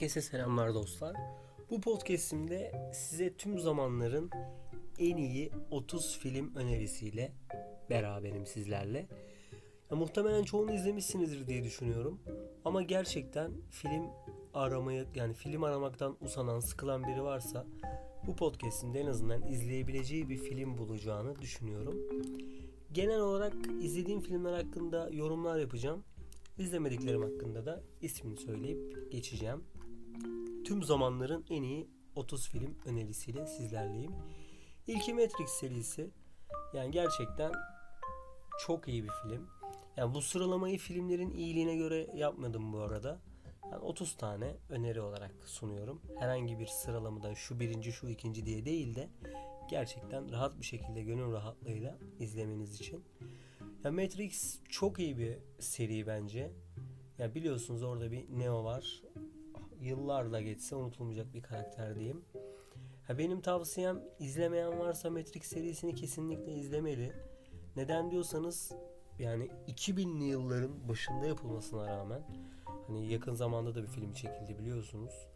Herkese selamlar dostlar. Bu podcast'imde size tüm zamanların en iyi 30 film önerisiyle beraberim sizlerle. Ya, muhtemelen çoğunu izlemişsinizdir diye düşünüyorum. Ama gerçekten film aramaya yani film aramaktan usanan, sıkılan biri varsa bu podcast'imde en azından izleyebileceği bir film bulacağını düşünüyorum. Genel olarak izlediğim filmler hakkında yorumlar yapacağım. İzlemediklerim hakkında da ismini söyleyip geçeceğim. Tüm zamanların en iyi 30 film önerisiyle sizlerleyim. İlki Matrix serisi. Yani gerçekten çok iyi bir film. Yani bu sıralamayı filmlerin iyiliğine göre yapmadım bu arada. Yani 30 tane öneri olarak sunuyorum. Herhangi bir sıralamadan şu birinci şu ikinci diye değil de gerçekten rahat bir şekilde gönül rahatlığıyla izlemeniz için. Ya Matrix çok iyi bir seri bence. Ya biliyorsunuz orada bir Neo var. Yıllarla geçse unutulmayacak bir karakter diyeyim. Ha benim tavsiyem izlemeyen varsa Matrix serisini kesinlikle izlemeli. Neden diyorsanız yani 2000'li yılların başında yapılmasına rağmen hani yakın zamanda da bir film çekildi biliyorsunuz.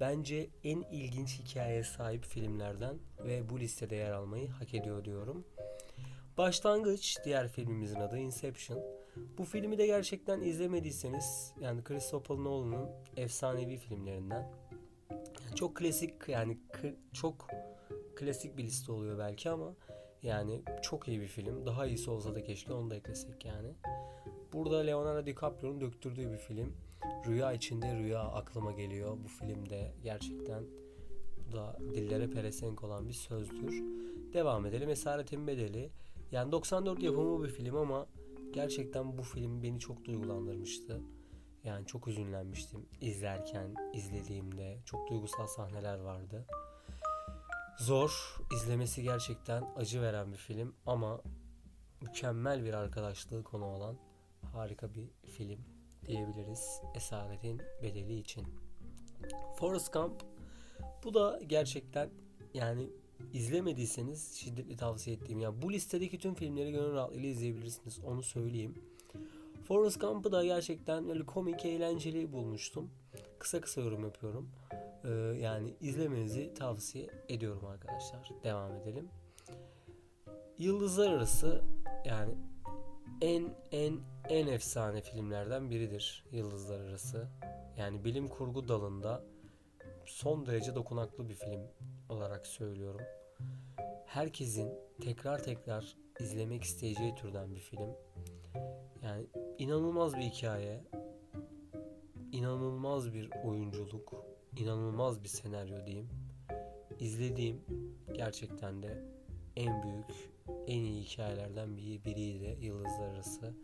Bence en ilginç hikayeye sahip filmlerden ve bu listede yer almayı hak ediyor diyorum. Başlangıç diğer filmimizin adı Inception. Bu filmi de gerçekten izlemediyseniz yani Christopher Nolan'ın efsanevi filmlerinden. Yani çok klasik yani çok klasik bir liste oluyor belki ama yani çok iyi bir film. Daha iyisi olsa da keşke onu da eklesek yani. Burada Leonardo DiCaprio'nun döktürdüğü bir film. Rüya içinde rüya aklıma geliyor. Bu filmde gerçekten bu da dillere pelesenk olan bir sözdür. Devam edelim. Esaretin Bedeli. Yani 94 yapımı bir film ama gerçekten bu film beni çok duygulandırmıştı. Yani çok üzünlenmiştim izlerken, izlediğimde. Çok duygusal sahneler vardı. Zor, izlemesi gerçekten acı veren bir film ama mükemmel bir arkadaşlığı konu olan harika bir film diyebiliriz Esaretin Bedeli için. Forrest Gump bu da gerçekten yani izlemediyseniz şiddetli tavsiye ettiğim yani bu listedeki tüm filmleri gönül rahatlığıyla izleyebilirsiniz onu söyleyeyim. Forrest Gump'ı da gerçekten öyle komik eğlenceli bulmuştum. Kısa kısa yorum yapıyorum. Ee, yani izlemenizi tavsiye ediyorum arkadaşlar. Devam edelim. Yıldızlar Arası yani en en en efsane filmlerden biridir Yıldızlar Arası. Yani bilim kurgu dalında son derece dokunaklı bir film olarak söylüyorum. Herkesin tekrar tekrar izlemek isteyeceği türden bir film. Yani inanılmaz bir hikaye, inanılmaz bir oyunculuk, inanılmaz bir senaryo diyeyim. İzlediğim gerçekten de en büyük, en iyi hikayelerden biri, biriydi Yıldızlar Arası.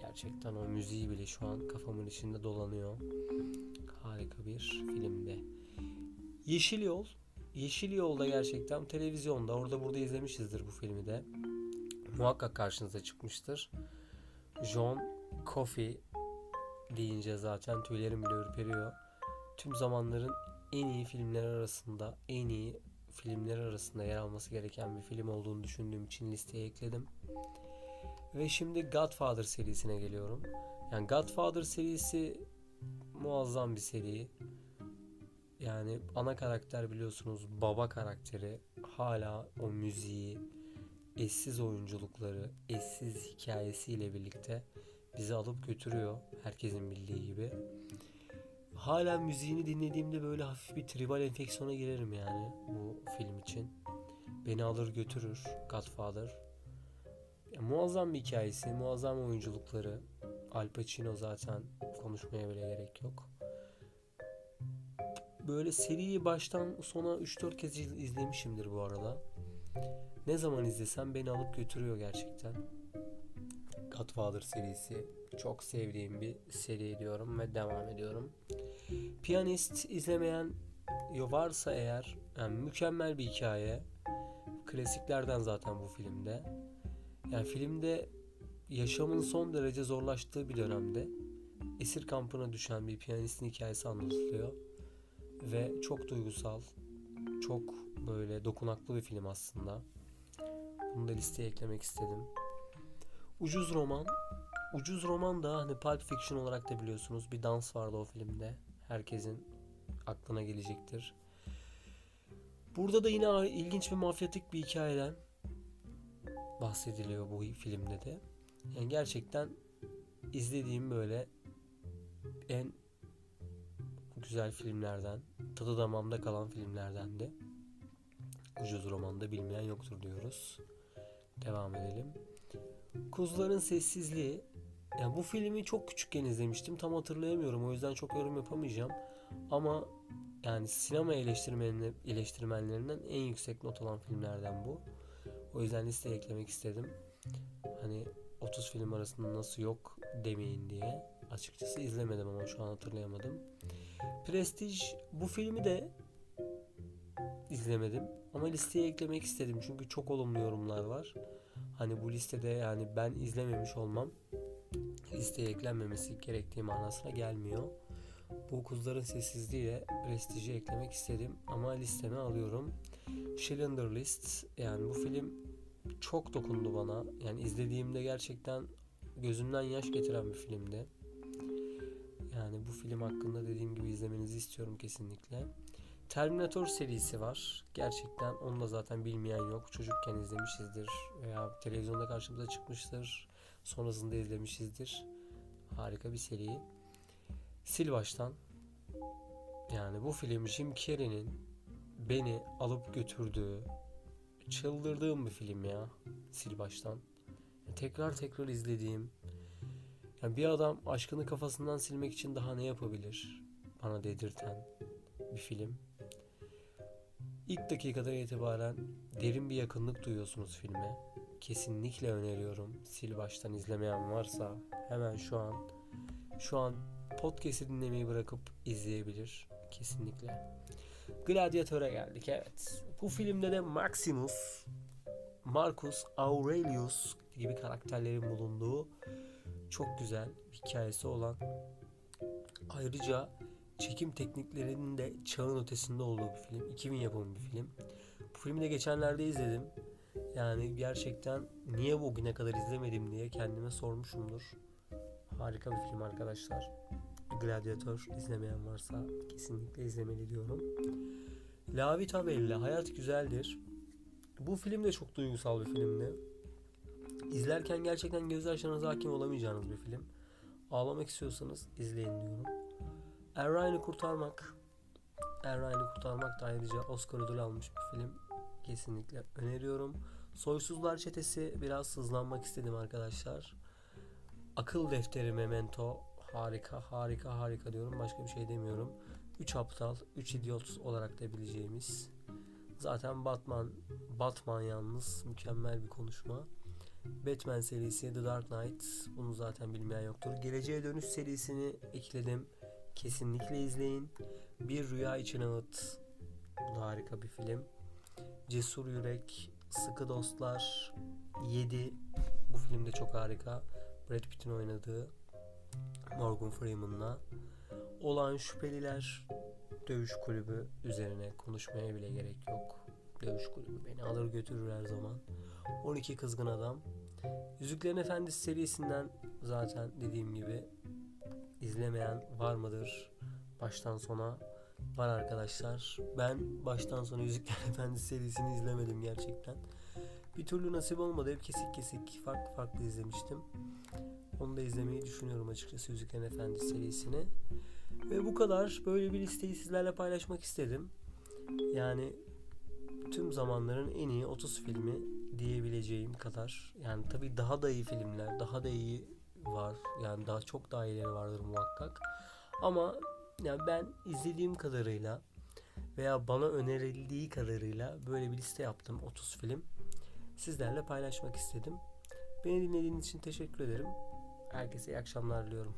Gerçekten o müziği bile şu an kafamın içinde dolanıyor. Harika bir filmde. Yeşil Yol. Yeşil Yol'da gerçekten televizyonda orada burada izlemişizdir bu filmi de. Muhakkak karşınıza çıkmıştır. John Coffey deyince zaten tüylerim bile ürperiyor. Tüm zamanların en iyi filmler arasında, en iyi filmler arasında yer alması gereken bir film olduğunu düşündüğüm için listeye ekledim. Ve şimdi Godfather serisine geliyorum. Yani Godfather serisi muazzam bir seri. Yani ana karakter biliyorsunuz baba karakteri hala o müziği, eşsiz oyunculukları, eşsiz hikayesiyle birlikte bizi alıp götürüyor herkesin bildiği gibi. Hala müziğini dinlediğimde böyle hafif bir tribal enfeksiyona girerim yani bu film için. Beni alır götürür Godfather. Ya, muazzam bir hikayesi, muazzam oyunculukları. Al Pacino zaten konuşmaya bile gerek yok. Böyle seriyi baştan sona 3-4 kez izlemişimdir bu arada. Ne zaman izlesem beni alıp götürüyor gerçekten. Godfather serisi çok sevdiğim bir seri diyorum ve devam ediyorum. Piyanist izlemeyen varsa eğer yani mükemmel bir hikaye. Klasiklerden zaten bu filmde. Yani filmde yaşamın son derece zorlaştığı bir dönemde esir kampına düşen bir piyanistin hikayesi anlatılıyor. Ve çok duygusal, çok böyle dokunaklı bir film aslında. Bunu da listeye eklemek istedim. Ucuz roman. Ucuz roman da hani Pulp Fiction olarak da biliyorsunuz bir dans vardı o filmde. herkesin aklına gelecektir. Burada da yine ilginç bir mafyatik bir hikayeden bahsediliyor bu filmde de. Yani gerçekten izlediğim böyle en güzel filmlerden, tadı damağımda kalan filmlerden de ucuz romanda bilmeyen yoktur diyoruz. Devam edelim. Kuzuların Sessizliği yani bu filmi çok küçükken izlemiştim. Tam hatırlayamıyorum. O yüzden çok yorum yapamayacağım. Ama yani sinema eleştirmenlerinden en yüksek not alan filmlerden bu. O yüzden listeye eklemek istedim. Hani 30 film arasında nasıl yok demeyin diye. Açıkçası izlemedim ama şu an hatırlayamadım. Prestige bu filmi de izlemedim ama listeye eklemek istedim çünkü çok olumlu yorumlar var. Hani bu listede yani ben izlememiş olmam listeye eklenmemesi gerektiği manasına gelmiyor. Bu Kuzuların Sessizliği'yle Prestige'i eklemek istedim ama listeme alıyorum. Schindler List yani bu film çok dokundu bana. Yani izlediğimde gerçekten gözümden yaş getiren bir filmdi. Film hakkında dediğim gibi izlemenizi istiyorum kesinlikle. Terminator serisi var. Gerçekten onu da zaten bilmeyen yok. Çocukken izlemişizdir veya televizyonda karşımıza çıkmıştır. Sonrasında izlemişizdir. Harika bir seri. Sil baştan. Yani bu film Jim Carrey'nin beni alıp götürdüğü çıldırdığım bir film ya. Sil baştan. Tekrar tekrar izlediğim. Yani bir adam aşkını kafasından silmek için daha ne yapabilir? Bana dedirten bir film. İlk dakikadan itibaren derin bir yakınlık duyuyorsunuz filme. Kesinlikle öneriyorum. Sil baştan izlemeyen varsa hemen şu an şu an podcast'i dinlemeyi bırakıp izleyebilir. Kesinlikle. Gladiator'a geldik evet. Bu filmde de Maximus, Marcus Aurelius gibi karakterlerin bulunduğu çok güzel hikayesi olan ayrıca çekim tekniklerinin de çağın ötesinde olduğu bir film. 2000 yapımı bir film. Bu filmi de geçenlerde izledim. Yani gerçekten niye bugüne kadar izlemedim diye kendime sormuşumdur. Harika bir film arkadaşlar. Gladiator izlemeyen varsa kesinlikle izlemeli diyorum. La Vita Bella, Hayat Güzeldir. Bu film de çok duygusal bir filmdi. İzlerken gerçekten gözyaşlarınıza hakim olamayacağınız bir film. Ağlamak istiyorsanız izleyin diyorum. Er Kurtarmak. Er Kurtarmak da ayrıca Oscar ödülü almış bir film. Kesinlikle öneriyorum. Soysuzlar Çetesi biraz hızlanmak istedim arkadaşlar. Akıl Defteri Memento harika harika harika diyorum. Başka bir şey demiyorum. 3 aptal, 3 idiot olarak da bileceğimiz. Zaten Batman, Batman yalnız mükemmel bir konuşma. Batman serisi The Dark Knight. Bunu zaten bilmeyen yoktur. Geleceğe Dönüş serisini ekledim. Kesinlikle izleyin. Bir Rüya için Ağıt. Bu da harika bir film. Cesur Yürek, Sıkı Dostlar, 7. Bu film de çok harika. Brad Pitt'in oynadığı Morgan Freeman'la. Olan Şüpheliler Dövüş Kulübü üzerine konuşmaya bile gerek yok. Dövüş Kulübü beni alır götürür her zaman. 12 Kızgın Adam. Yüzüklerin Efendisi serisinden zaten dediğim gibi izlemeyen var mıdır? Baştan sona var arkadaşlar. Ben baştan sona Yüzüklerin Efendisi serisini izlemedim gerçekten. Bir türlü nasip olmadı. Hep kesik kesik farklı farklı izlemiştim. Onu da izlemeyi düşünüyorum açıkçası Yüzüklerin Efendisi serisini. Ve bu kadar. Böyle bir listeyi sizlerle paylaşmak istedim. Yani tüm zamanların en iyi 30 filmi diyebileceğim kadar. Yani tabii daha da iyi filmler, daha da iyi var. Yani daha çok daha iyileri vardır muhakkak. Ama yani ben izlediğim kadarıyla veya bana önerildiği kadarıyla böyle bir liste yaptım 30 film. Sizlerle paylaşmak istedim. Beni dinlediğiniz için teşekkür ederim. Herkese iyi akşamlar diliyorum.